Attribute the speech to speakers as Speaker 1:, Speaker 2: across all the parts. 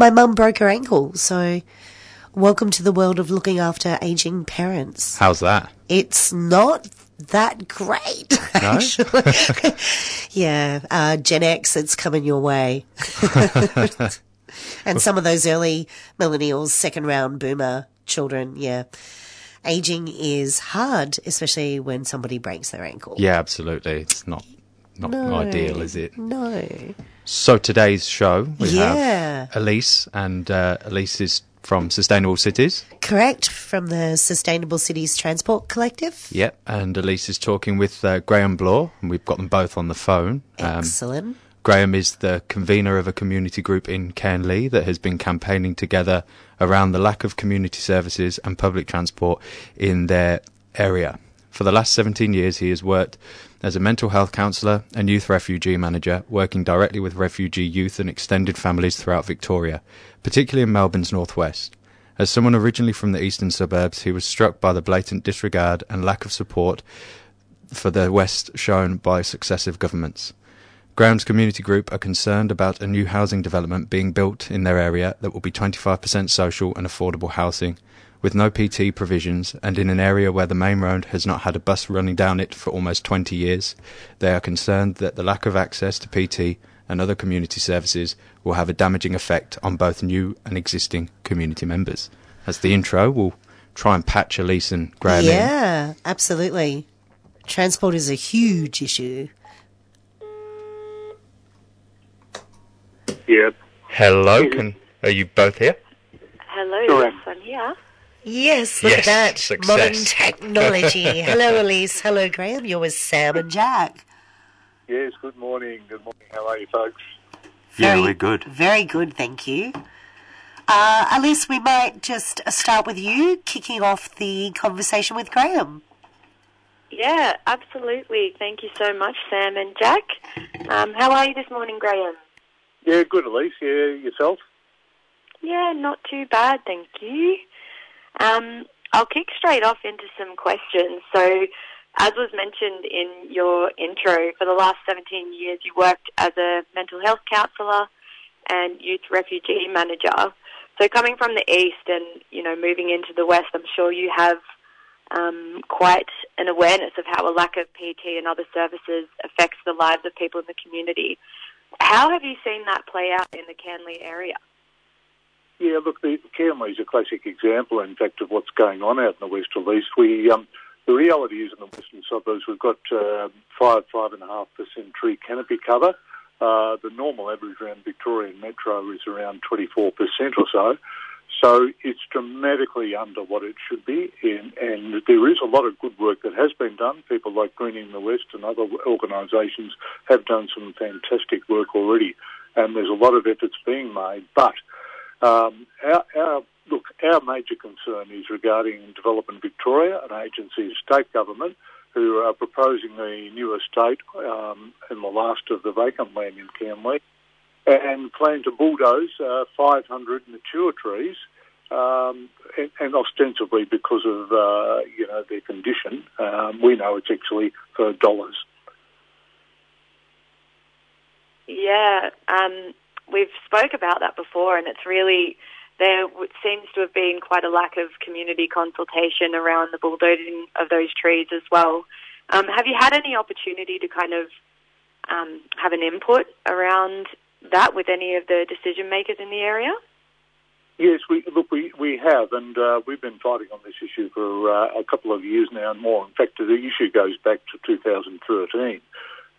Speaker 1: My mum broke her ankle, so welcome to the world of looking after aging parents.
Speaker 2: How's that?
Speaker 1: It's not that great,
Speaker 2: No?
Speaker 1: actually. yeah, uh, Gen X, it's coming your way. and some of those early millennials, second round boomer children, yeah. Aging is hard, especially when somebody breaks their ankle.
Speaker 2: Yeah, absolutely. It's not not
Speaker 1: No.
Speaker 2: ideal, is it?
Speaker 1: No.
Speaker 2: So today's show we
Speaker 1: Yeah.
Speaker 2: have Elise, and uh, Elise is from Sustainable Cities.
Speaker 1: Correct, from the Sustainable Cities Transport Collective.
Speaker 2: Yep, and Elise is talking with uh, Graham Blaw, and we've got them both on the phone. Um,
Speaker 1: Excellent.
Speaker 2: Graham is the convener of a community group in Cairnlea that has been campaigning together around the lack of community services and public transport in their area. For the last 17 years, he has worked as a mental health counsellor and youth refugee manager, working directly with refugee youth and extended families throughout Victoria, particularly in Melbourne's northwest. As someone originally from the eastern suburbs, he was struck by the blatant disregard and lack of support for the West shown by successive governments. Graham's community group are concerned about a new housing development being built in their area that will be 25% social and affordable housing, with no PT provisions, and in an area where the main road has not had a bus running down it for almost 20 years. They are concerned that the lack of access to PT and other community services will have a damaging effect on both new and existing community members. As the intro, we'll try and patch Elise and Graham in.
Speaker 1: Yeah, absolutely. Transport is a huge issue.
Speaker 3: Yeah.
Speaker 2: Hello, can are you both here?
Speaker 4: Hello,
Speaker 3: Sure.
Speaker 4: yes, I'm here.
Speaker 1: Yes, look
Speaker 2: Yes,
Speaker 1: at that.
Speaker 2: success.
Speaker 1: Modern technology. Hello, Elise. Hello, Graham. You're with Sam and Jack.
Speaker 3: Yes, good morning. Good morning. How are you, folks?
Speaker 1: Very- good. Very good, thank you. Uh, Elise, we might just start with you kicking off the conversation with Graham.
Speaker 4: Yeah, absolutely. Thank you so much, Sam and Jack. Um, how are you this morning, Graham?
Speaker 3: Yeah, good, Elise. Yeah, yourself?
Speaker 4: Yeah, not too bad, thank you. Um, I'll kick straight off into some questions. So, as was mentioned in your intro, for the last 17 years you worked as a mental health counsellor and youth refugee manager. So, coming from the east and you know moving into the west, I'm sure you have um, quite an awareness of how a lack of PT and other services affects the lives of people in the community. How have you seen that play out in the Cairnlea area?
Speaker 3: Yeah, look, the is a classic example, in fact, of what's going on out in the west, Elise. We, um, the reality is in the western suburbs, we've got uh, five, five and a half percent tree canopy cover. Uh, the normal average around Victorian Metro is around 24% or so. So it's dramatically under what it should be, and, and there is a lot of good work that has been done. People like Greening the West and other organisations have done some fantastic work already, and there's a lot of efforts being made. But um, our, our look, our major concern is regarding Development Victoria, an agency of state government, who are proposing the new estate um, in the last of the vacant land in Cairnlea, and plan to bulldoze uh, 500 mature trees, um, and, and ostensibly because of uh, you know their condition, um, we know it's actually for dollars.
Speaker 4: Yeah, um, we've spoke about that before, and it's really there seems to have been quite a lack of community consultation around the bulldozing of those trees as well. Um, have you had any opportunity to kind of um, have an input around that with any of the decision makers in the area?
Speaker 3: Yes, we look, we, we have, and uh, we've been fighting on this issue for uh, a couple of years now and more. In fact, the issue goes back to 2013.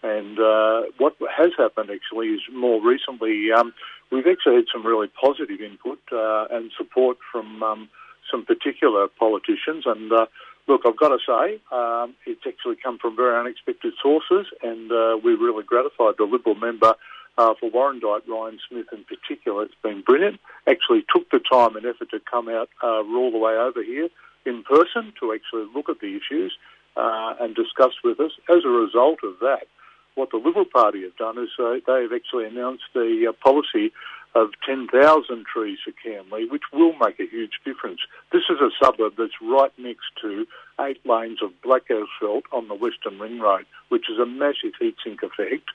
Speaker 3: And uh, what has happened actually is more recently um, we've actually had some really positive input uh, and support from um, some particular politicians. And uh, look, I've got to say, um, it's actually come from very unexpected sources, and uh, we're really gratified. The Liberal member uh, for Warrandyte, Ryan Smith in particular, it's been brilliant. Actually took the time and effort to come out uh, all the way over here in person to actually look at the issues uh, and discuss with us. As a result of that, what the Liberal Party have done is uh, they have actually announced the uh, policy of 10,000 trees for Cairnlea, which will make a huge difference. This is a suburb that's right next to eight lanes of black asphalt on the Western Ring Road, which is a massive heat sink effect.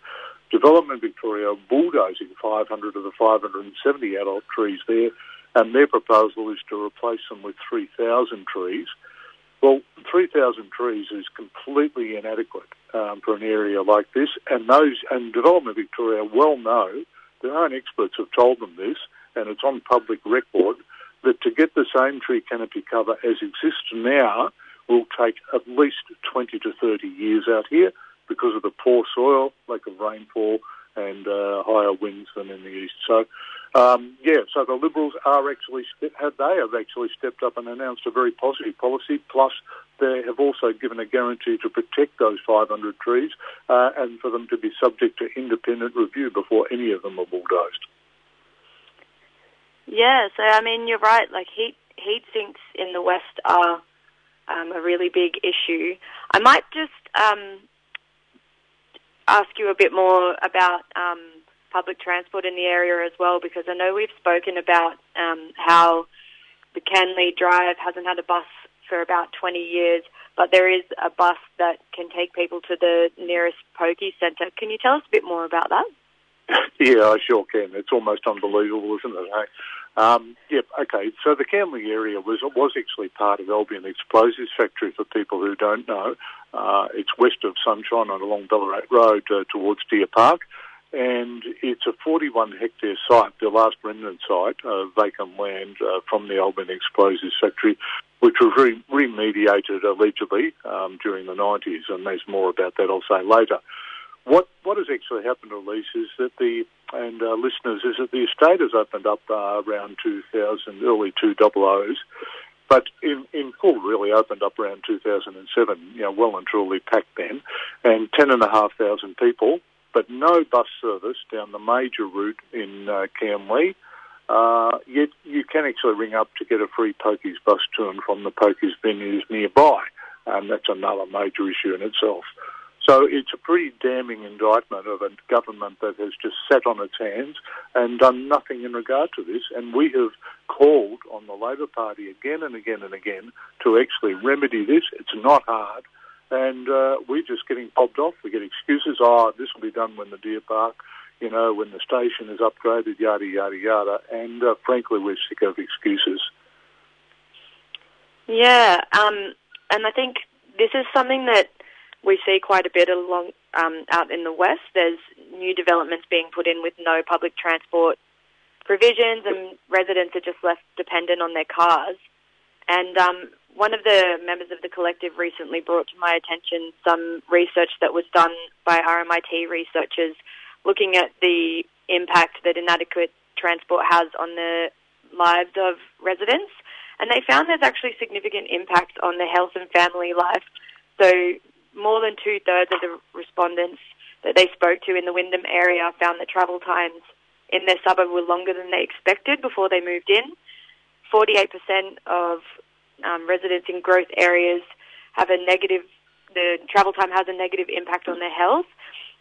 Speaker 3: Development Victoria are bulldozing 500 of the 570 adult trees there, and their proposal is to replace them with 3,000 trees. Well, 3,000 trees is completely inadequate um, for an area like this, and those and Development Victoria well know their own experts have told them this, and it's on public record that to get the same tree canopy cover as exists now will take at least 20 to 30 years out here because of the poor soil, lack of rainfall, and uh, higher winds than in the east. So, um, yeah, so the Liberals are actually have they have actually stepped up and announced a very positive policy. Plus, they have also given a guarantee to protect those 500 trees uh, and for them to be subject to independent review before any of them are bulldozed.
Speaker 4: Yeah, so I mean, you're right. Like heat heat sinks in the west are um, a really big issue. I might just um, ask you a bit more about um, public transport in the area as well, because I know we've spoken about um, how the Cairnlea Drive hasn't had a bus for about 20 years, but there is a bus that can take people to the nearest Pokey Centre. Can you tell us a bit more about that?
Speaker 3: yeah, I sure can. It's almost unbelievable, isn't it? Hey? Um, yep. Okay. So the Cairnlea area was was actually part of Albion Explosives Factory. For people who don't know, uh, it's west of Sunshine and along Ballarat Road uh, towards Deer Park, and it's a 41 hectare site, the last remnant site of vacant land uh, from the Albion Explosives Factory, which was re- remediated allegedly um, during the 90s, and there's more about that I'll say later. What what has actually happened, to Elise, is that the and uh, listeners is that the estate has opened up uh, around 2000, early 2000s, but in, in full really opened up around 2007. You know, well and truly packed then, and ten and a half thousand people, but no bus service down the major route in uh, Cairnlea. Uh, yet you can actually ring up to get a free Pokies bus to and from the Pokies venues nearby, and that's another major issue in itself. So it's a pretty damning indictment of a government that has just sat on its hands and done nothing in regard to this. And we have called on the Labor Party again and again and again to actually remedy this. It's not hard. And uh, we're just getting popped off. We get excuses. Oh, this will be done when the Deer Park, you know, when the station is upgraded, yada, yada, yada. And uh, frankly, we're sick of excuses.
Speaker 4: Yeah. Um, and I think this is something that we see quite a bit along um, out in the west. There's new developments being put in with no public transport provisions, and residents are just left dependent on their cars. And um, one of the members of the collective recently brought to my attention some research that was done by RMIT researchers looking at the impact that inadequate transport has on the lives of residents. And they found there's actually significant impact on the health and family life. So more than two thirds of the respondents that they spoke to in the Wyndham area found that travel times in their suburb were longer than they expected before they moved in. 48% of um, residents in growth areas have a negative, the travel time has a negative impact on their health,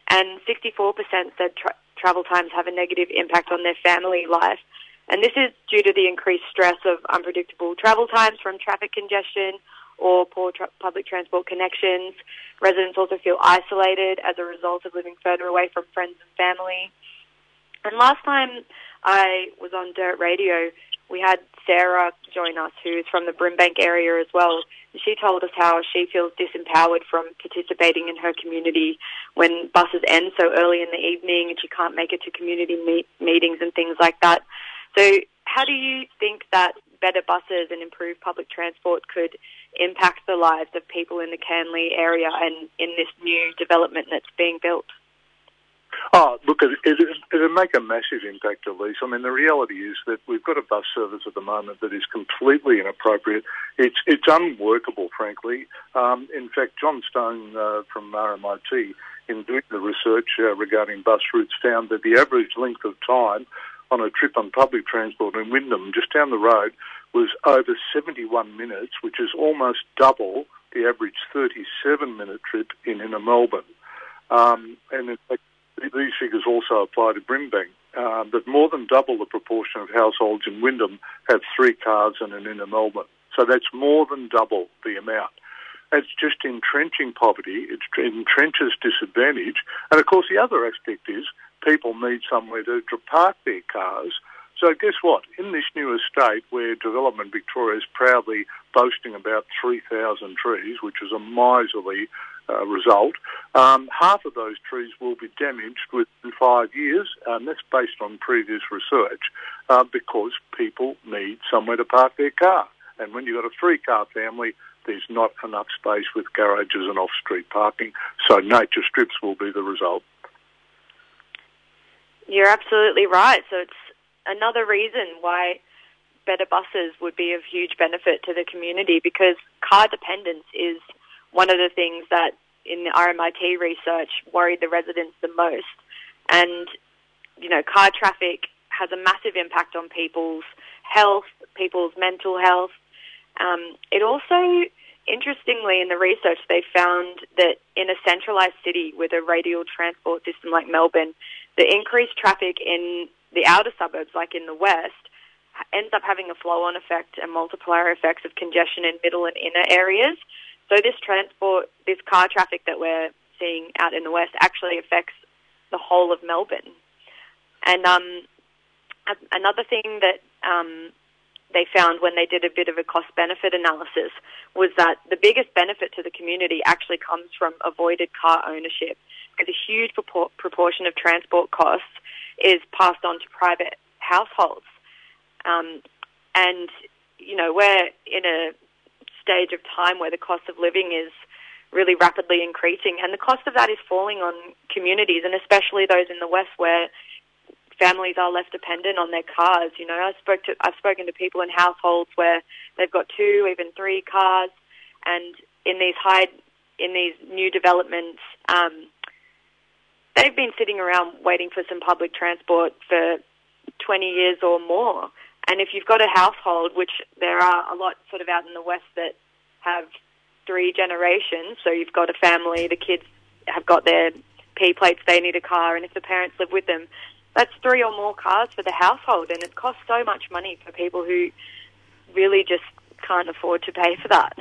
Speaker 4: and 64% said tra- travel times have a negative impact on their family life. And this is due to the increased stress of unpredictable travel times from traffic congestion, or poor tra- public transport connections. Residents also feel isolated as a result of living further away from friends and family. And last time I was on Dirt Radio, we had Sarah join us, who's from the Brimbank area as well. She told us how she feels disempowered from participating in her community when buses end so early in the evening and she can't make it to community meet- meetings and things like that. So how do you think that better buses and improved public transport could impact the lives of people in the Cairnlea area and in this new development that's being built?
Speaker 3: Oh, look, it, it, it'll make a massive impact, Elise. I mean, the reality is that we've got a bus service at the moment that is completely inappropriate. It's it's unworkable, frankly. Um, in fact, John Stone uh, from RMIT, in doing the research uh, regarding bus routes, found that the average length of time on a trip on public transport in Wyndham, just down the road, was over 71 minutes, which is almost double the average 37 minute trip in inner Melbourne. Um, and in fact, these figures also apply to Brimbank, uh, but more than double the proportion of households in Wyndham have three cars and an inner Melbourne. So that's more than double the amount. It's just entrenching poverty, it entrenches disadvantage, and of course the other aspect is people need somewhere to, to park their cars. So guess what? In this new estate where Development Victoria is proudly boasting about 3,000 trees, which is a miserly uh, result, um, half of those trees will be damaged within five years, and that's based on previous research, uh, because people need somewhere to park their car. And when you've got a three-car family, there's not enough space with garages and off-street parking, so nature strips will be the result.
Speaker 4: You're absolutely right. So it's another reason why better buses would be of huge benefit to the community because car dependence is one of the things that in the RMIT research worried the residents the most. And, you know, car traffic has a massive impact on people's health, people's mental health. Um, it also, interestingly, in the research, they found that in a centralised city with a radial transport system like Melbourne, the increased traffic in the outer suburbs, like in the west, ends up having a flow-on effect and multiplier effects of congestion in middle and inner areas. So this transport, this car traffic that we're seeing out in the west actually affects the whole of Melbourne. And um, another thing that um, they found when they did a bit of a cost-benefit analysis was that the biggest benefit to the community actually comes from avoided car ownership because a huge propor- proportion of transport costs is passed on to private households. Um, and, you know, we're in a stage of time where the cost of living is really rapidly increasing, and the cost of that is falling on communities, and especially those in the West where families are less dependent on their cars. You know, I spoke to I've spoken to people in households where they've got two, even three cars, and in these high in these new developments, um, they've been sitting around waiting for some public transport for 20 years or more. And if you've got a household, which there are a lot sort of out in the West that have three generations, so you've got a family, the kids have got their P plates, they need a car, and if the parents live with them, that's three or more cars for the household, and it costs so much money for people who really just can't afford to pay for that.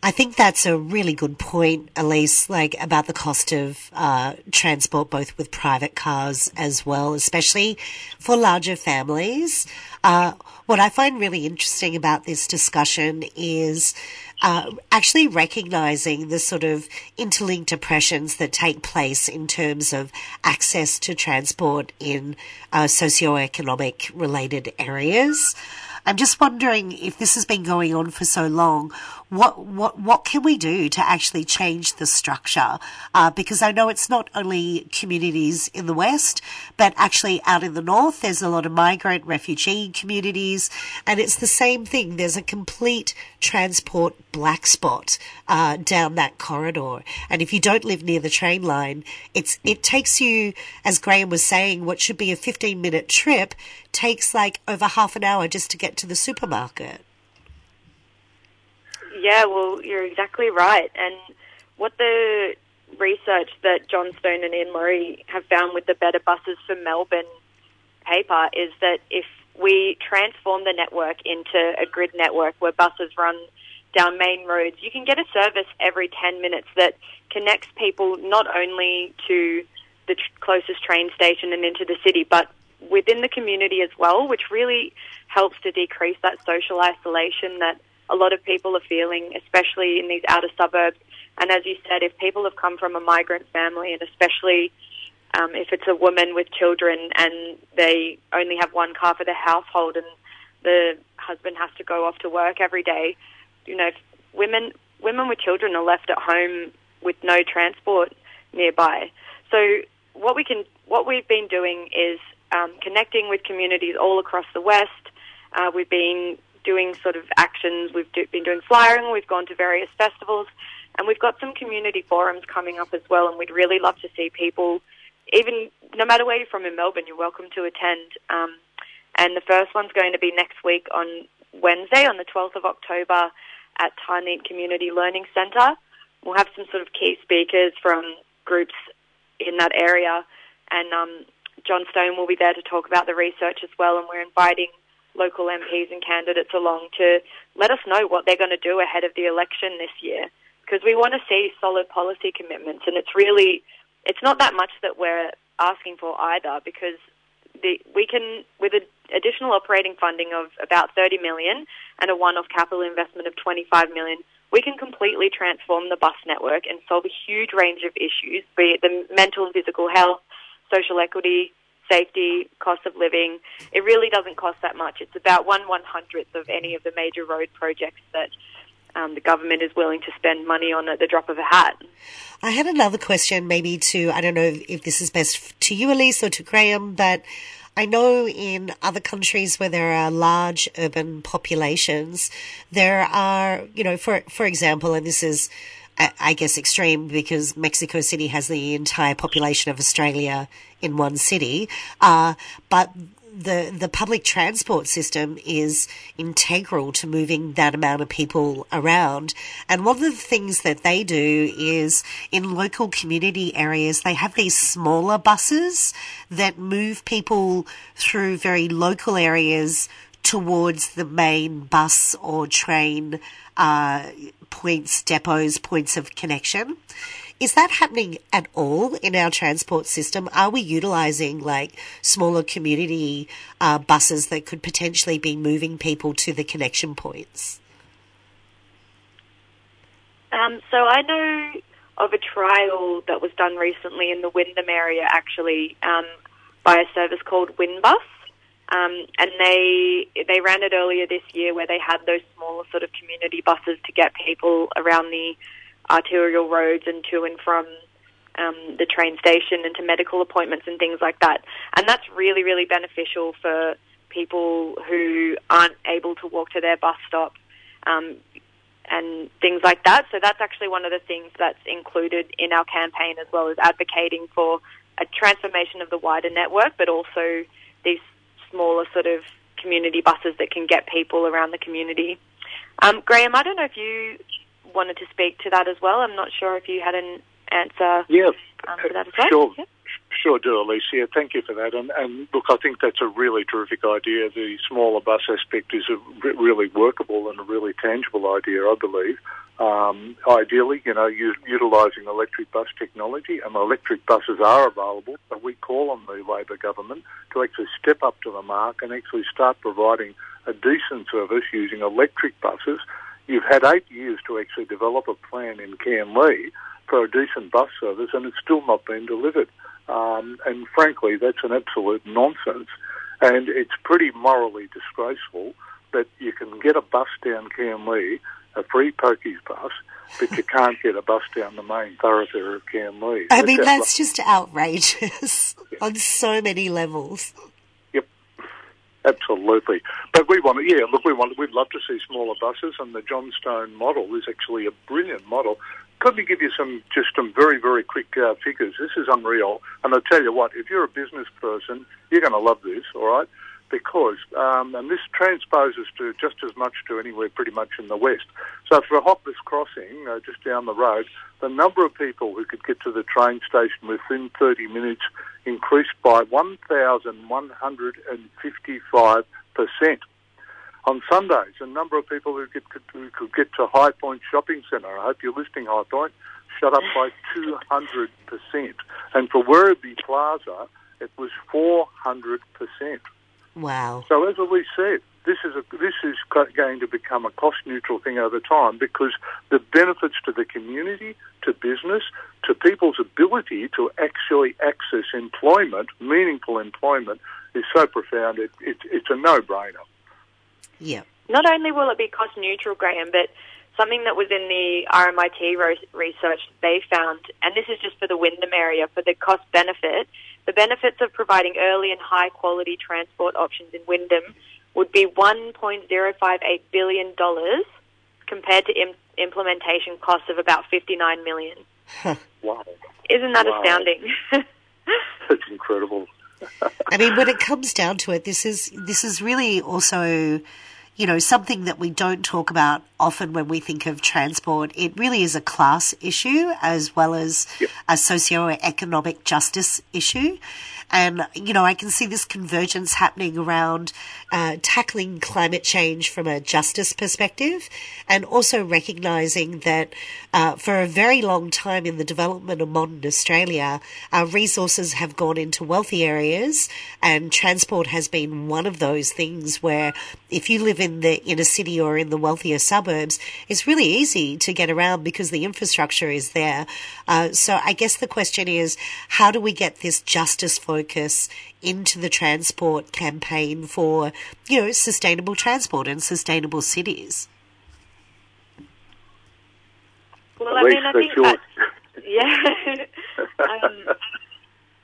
Speaker 1: I think that's a really good point, Elise, like about the cost of uh, transport, both with private cars as well, especially for larger families. Uh, what I find really interesting about this discussion is uh, actually recognizing the sort of interlinked oppressions that take place in terms of access to transport in uh, socioeconomic related areas. I'm just wondering if this has been going on for so long, what what what can we do to actually change the structure? Uh, because I know it's not only communities in the west, but actually out in the north, there's a lot of migrant refugee communities, and it's the same thing. There's a complete transport black spot uh, down that corridor, and if you don't live near the train line, it's it takes you, as Graham was saying, what should be a 15 minute trip takes like over half an hour just to get to the supermarket.
Speaker 4: Yeah, well, you're exactly right. And what the research that John Stone and Ian Murray have found with the Better Buses for Melbourne paper is that if we transform the network into a grid network where buses run down main roads, you can get a service every 10 minutes that connects people not only to the tr- closest train station and into the city, but within the community as well, which really helps to decrease that social isolation that a lot of people are feeling, especially in these outer suburbs. And as you said, if people have come from a migrant family and especially um, if it's a woman with children and they only have one car for the household and the husband has to go off to work every day, you know, women women with children are left at home with no transport nearby. So what we can what we've been doing is um, connecting with communities all across the west. Uh, we've been doing sort of actions. We've do, been doing flyering. We've gone to various festivals, and we've got some community forums coming up as well. And we'd really love to see people, even no matter where you're from in Melbourne, you're welcome to attend. Um, and the first one's going to be next week on Wednesday, on the 12th of October, at Tarneit Community Learning Centre. We'll have some sort of key speakers from groups in that area, and um, John Stone will be there to talk about the research as well. And we're inviting local MPs and candidates along to let us know what they're going to do ahead of the election this year, because we want to see solid policy commitments. And it's really, it's not that much that we're asking for either, because the, we can, with a additional operating funding of about 30 million and a one-off capital investment of 25 million, we can completely transform the bus network and solve a huge range of issues, be it the mental and physical health, social equity, safety, cost of living. It really doesn't cost that much. It's about one one hundredth of any of the major road projects that um, the government is willing to spend money on at the drop of a hat.
Speaker 1: I had another question, maybe to, I don't know if this is best to you, Elise, or to Graham, but I know in other countries where there are large urban populations, there are, you know, for, for example, and this is, I guess, extreme because Mexico City has the entire population of Australia in one city, uh, but the the public transport system is integral to moving that amount of people around. And one of the things that they do is in local community areas, they have these smaller buses that move people through very local areas towards the main bus or train uh, points, depots, points of connection. Is that happening at all in our transport system? Are we utilising like smaller community uh, buses that could potentially be moving people to the connection points?
Speaker 4: Um, so I know of a trial that was done recently in the Wyndham area, actually, um, by a service called Winbus. Um, and they they ran it earlier this year, where they had those smaller sort of community buses to get people around the arterial roads and to and from um, the train station and to medical appointments and things like that. And that's really, really beneficial for people who aren't able to walk to their bus stop um, and things like that. So that's actually one of the things that's included in our campaign as well as advocating for a transformation of the wider network, but also these smaller sort of community buses that can get people around the community. Um, Graham, I don't know if you wanted to speak to that as well. I'm not sure if you had an answer
Speaker 3: yeah,
Speaker 4: um, for that as well.
Speaker 3: Sure. Sure do, Alicia. Thank you for that. And, and, look, I think that's a really terrific idea. The smaller bus aspect is a really workable and a really tangible idea, I believe. Um, ideally, you know, utilising electric bus technology, and electric buses are available, but we call on the Labor government to actually step up to the mark and actually start providing a decent service using electric buses You've had eight years to actually develop a plan in Cairnlea for a decent bus service, and it's still not been delivered. Um, and frankly, that's an absolute nonsense. And it's pretty morally disgraceful that you can get a bus down Cairnlea, a free pokies bus, but you can't get a bus down the main thoroughfare of Cairnlea.
Speaker 1: I mean, that's just outrageous on so many levels.
Speaker 3: Absolutely. But we want, yeah, look, we want, we'd love to see smaller buses, and the John Stone model is actually a brilliant model. Could me give you some, just some very, very quick uh, figures? This is unreal. And I'll tell you what, if you're a business person, you're going to love this, all right? Because, um, and this transposes to just as much to anywhere pretty much in the West. So for Hoppers Crossing, uh, just down the road, the number of people who could get to the train station within 30 minutes increased by 1,155%. On Sundays, the number of people who, who could get to Highpoint Shopping Centre, I hope you're listening, Highpoint, shut up by 200%. And for Werribee Plaza, it was 400%.
Speaker 1: Wow.
Speaker 3: So as we said, this is a, this is going to become a cost neutral thing over time because the benefits to the community, to business, to people's ability to actually access employment, meaningful employment, is so profound. It, it, it's a no-brainer.
Speaker 1: Yeah.
Speaker 4: Not only will it be cost neutral, Graham, but something that was in the RMIT ro- research they found, and this is just for the Wyndham area, for the cost benefit, the benefits of providing early and high quality transport options in Wyndham would be $1.058 billion compared to Im- implementation costs of about 59 million.
Speaker 3: Wow,
Speaker 4: Isn't that
Speaker 3: Wow.
Speaker 4: astounding?
Speaker 3: that's incredible.
Speaker 1: I mean, when it comes down to it, this is this is really also, you know, something that we don't talk about often when we think of transport. It really is a class issue as well as a socio-economic justice issue. And, you know, I can see this convergence happening around uh, tackling climate change from a justice perspective and also recognizing that uh, for a very long time in the development of modern Australia, our resources have gone into wealthy areas and transport has been one of those things where if you live in the inner city or in the wealthier suburbs, it's really easy to get around because the infrastructure is there. Uh, so I guess the question is, how do we get this justice focus into the transport campaign for, you know, sustainable transport and sustainable cities?
Speaker 4: well,
Speaker 3: At
Speaker 4: I mean, I think that, yeah. um,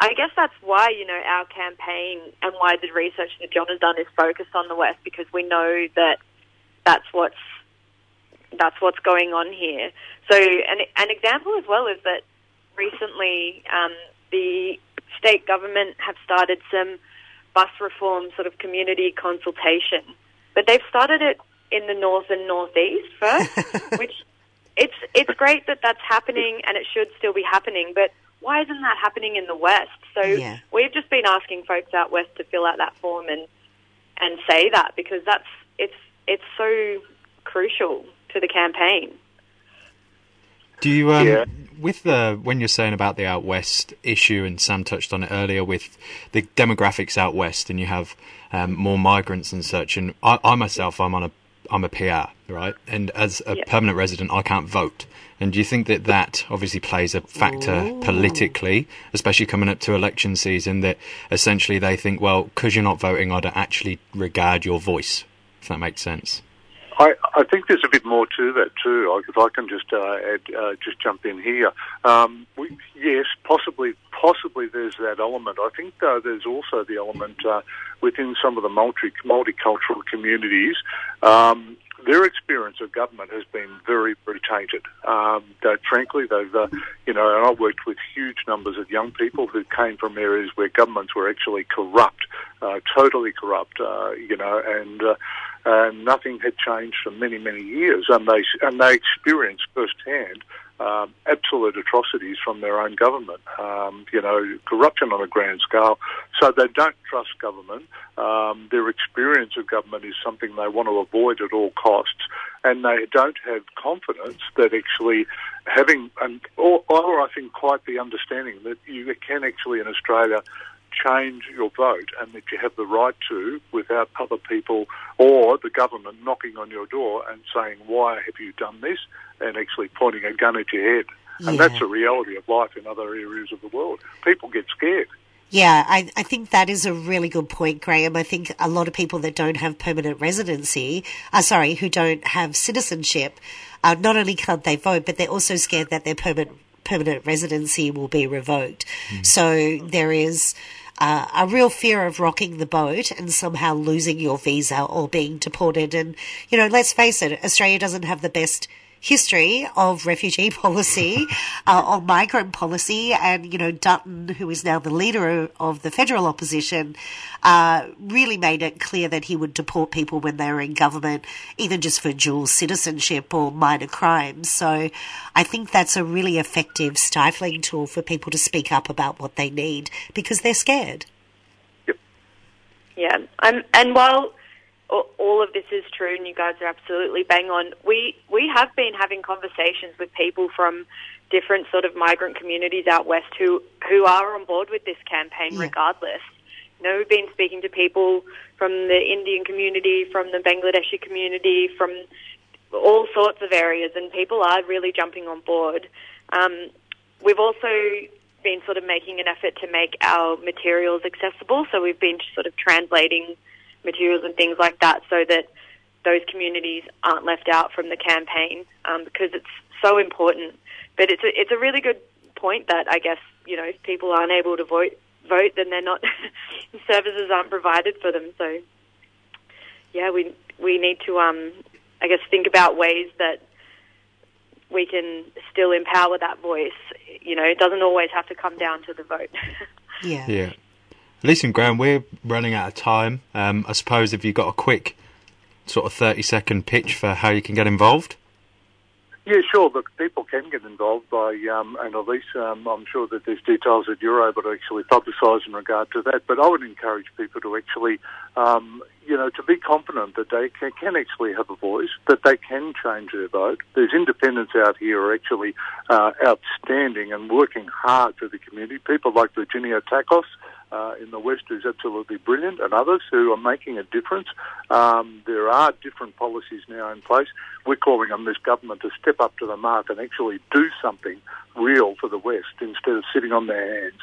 Speaker 4: I guess that's why, you know, our campaign and why the research that John has done is focused on the West because we know that that's what's that's what's going on here. So, an, an example as well is that recently um, the state government have started some bus reform sort of community consultation, but they've started it in the north and northeast first, which it's it's great that that's happening and it should still be happening, but why isn't that happening in the west? So
Speaker 1: Yeah.
Speaker 4: we've just been asking folks out west to fill out that form and and say that because that's it's it's so crucial to the campaign.
Speaker 2: Do you, um,
Speaker 3: Yeah.
Speaker 2: With the when you're saying about the out west issue, and Sam touched on it earlier with the demographics out west, and you have um, more migrants and such. And I, I myself, I'm on a I'm a PR, right? And as a
Speaker 4: Yeah.
Speaker 2: permanent resident, I can't vote. And do you think that that obviously plays a factor politically, especially coming up to election season? That essentially they think, well, because you're not voting, I don't actually regard your voice. If that makes sense.
Speaker 3: I, I think there's a bit more to that too. If I can just uh, add, uh, just jump in here. Um, we, yes, possibly, possibly there's that element. I think though there's also the element uh, within some of the multi multicultural communities. Um, their experience of government has been very, very tainted. Um, that frankly, they've, uh, you know, and I've worked with huge numbers of young people who came from areas where governments were actually corrupt, uh, totally corrupt, uh, you know, and uh, and nothing had changed for many, many years, and they and they experienced firsthand um, absolute atrocities from their own government. Um, you know, corruption on a grand scale. So they don't trust government. Um, their experience of government is something they want to avoid at all costs, and they don't have confidence that actually having, and or, or I think quite the understanding that you can actually in Australia change your vote and that you have the right to without other people or the government knocking on your door and saying, why have you done this? And actually pointing a gun at your head. And that's a reality of life in other areas of the world. People get scared.
Speaker 1: Yeah, I, I think that is a really good point, Graham. I think a lot of people that don't have permanent residency, uh, sorry, who don't have citizenship, uh, not only can't they vote, but they're also scared that their permanent permanent residency will be revoked. So there is uh, a real fear of rocking the boat and somehow losing your visa or being deported. And you know, let's face it, Australia doesn't have the best history of refugee policy uh, or migrant policy. And, you know, Dutton, who is now the leader of the federal opposition, uh, really made it clear that he would deport people when they were in government, even just for dual citizenship or minor crimes. So I think that's a really effective stifling tool for people to speak up about what they need because they're scared. Yep.
Speaker 4: Yeah, um, and while all of this is true, and you guys are absolutely bang on, we we have been having conversations with people from different sort of migrant communities out west who who are on board with this campaign,
Speaker 1: Yeah.
Speaker 4: regardless. You know, we've been speaking to people from the Indian community, from the Bangladeshi community, from all sorts of areas, and people are really jumping on board. Um, we've also been sort of making an effort to make our materials accessible. So we've been sort of translating materials and things like that so that those communities aren't left out from the campaign um, because it's so important. But it's a, it's a really good point that I guess you know if people aren't able to vote vote then they're not services aren't provided for them. So yeah, we we need to um, I guess think about ways that we can still empower that voice. You know, it doesn't always have to come down to the vote.
Speaker 1: Yeah.
Speaker 2: Yeah. Listen, Graham, we're running out of time. Um, I suppose if you've got a quick sort of 30 second pitch for how you can get involved.
Speaker 3: Yeah, sure. Look, people can get involved by, um, and at um, I'm sure that there's details that you're able to actually publicise in regard to that. But I would encourage people to actually, um, you know, to be confident that they can, can actually have a voice, that they can change their vote. There's independents out here are actually uh, outstanding and working hard for the community. People like Virginia Takos, uh, in the West who's absolutely brilliant, and others who are making a difference. Um, there are different policies now in place. We're calling on this government to step up to the mark and actually do something real for the West instead of sitting on their hands.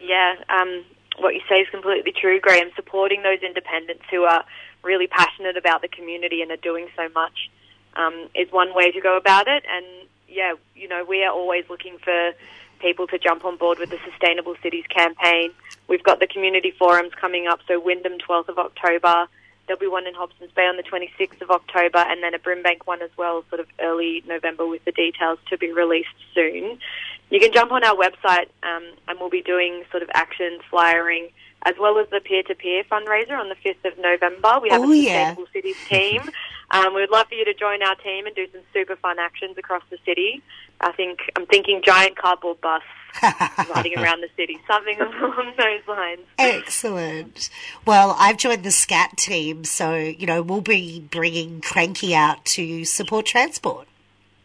Speaker 4: Yeah, um, what you say is completely true, Graham. Supporting those independents who are really passionate about the community and are doing so much um, is one way to go about it. And yeah, you know, we are always looking for people to jump on board with the Sustainable Cities campaign. We've got the community forums coming up, so Wyndham 12th of October. There'll be one in Hobsons Bay on the 26th of October, and then a Brimbank one as well, sort of early November, with the details to be released soon. You can jump on our website, um, and we'll be doing sort of actions, flyering, as well as the peer-to-peer fundraiser on the 5th of November. We have
Speaker 1: Oh,
Speaker 4: a
Speaker 1: yeah.
Speaker 4: Sustainable Cities team. Um, we would love for you to join our team and do some super fun actions across the city. I think I'm thinking giant cardboard bus riding around the city, something along those lines.
Speaker 1: Excellent. Well, I've joined the SCAT team, so, you know, we'll be bringing Cranky out to support transport.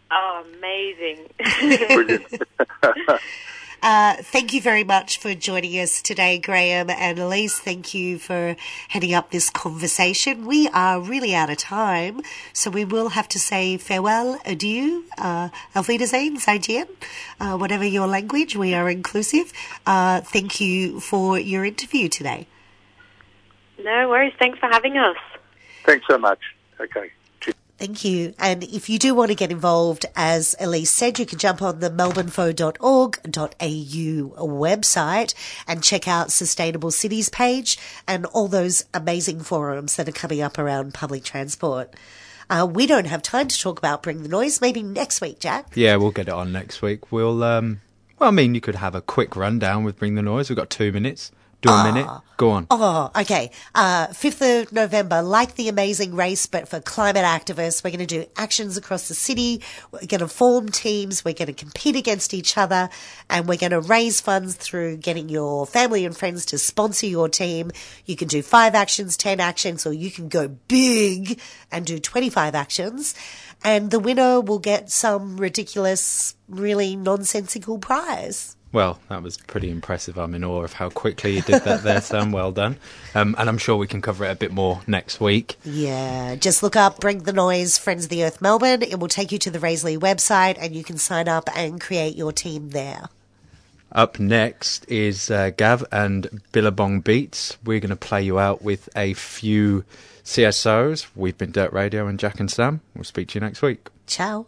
Speaker 4: Oh, amazing!
Speaker 3: Brilliant.
Speaker 1: Uh, thank you very much for joining us today, Graham and Elise. Thank you for heading up this conversation. We are really out of time, so we will have to say farewell, adieu, uh, auf Wiedersehen, Zaijian, uh, whatever your language, we are inclusive. Uh, thank you for your interview today.
Speaker 4: no worries. Thanks for having us.
Speaker 3: Thanks so much. Okay.
Speaker 1: Thank you. And if you do want to get involved, as Elise said, you can jump on the melbournefo.org.au website and check out Sustainable Cities page and all those amazing forums that are coming up around public transport. Uh, we don't have time to talk about Bring the Noise. Maybe next week, Jack.
Speaker 2: Yeah, we'll get it on next week. We'll, um, well, I mean, you could have a quick rundown with Bring the Noise. We've got two minutes. Do a minute. Go on.
Speaker 1: Oh, okay. Uh, 5th of November, like the amazing race, but for climate activists, we're going to do actions across the city. We're going to form teams. We're going to compete against each other and we're going to raise funds through getting your family and friends to sponsor your team. You can do five actions, 10 actions, or you can go big and do 25 actions. And the winner will get some ridiculous, really nonsensical prize.
Speaker 2: Well, that was pretty impressive. I'm in awe of how quickly you did that there, Sam. Well done. Um, and I'm sure we can cover it a bit more next week.
Speaker 1: Yeah, just look up Bring the Noise Friends of the Earth Melbourne. It will take you to the Raisely website and you can sign up and create your team there.
Speaker 2: Up next is uh, Gav and Billabong Beats. We're going to play you out with a few CSOs. We've been Dirt Radio and Jack and Sam. We'll speak to you next week.
Speaker 1: Ciao.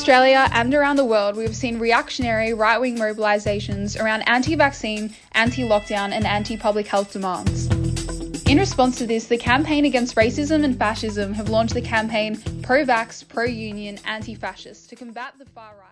Speaker 5: Australia and around the world, we've seen reactionary right wing mobilisations around anti vaccine, anti lockdown, and anti public health demands. In response to this, the Campaign Against Racism and Fascism have launched the campaign Pro Vax, Pro Union, Anti Fascist to combat the far right.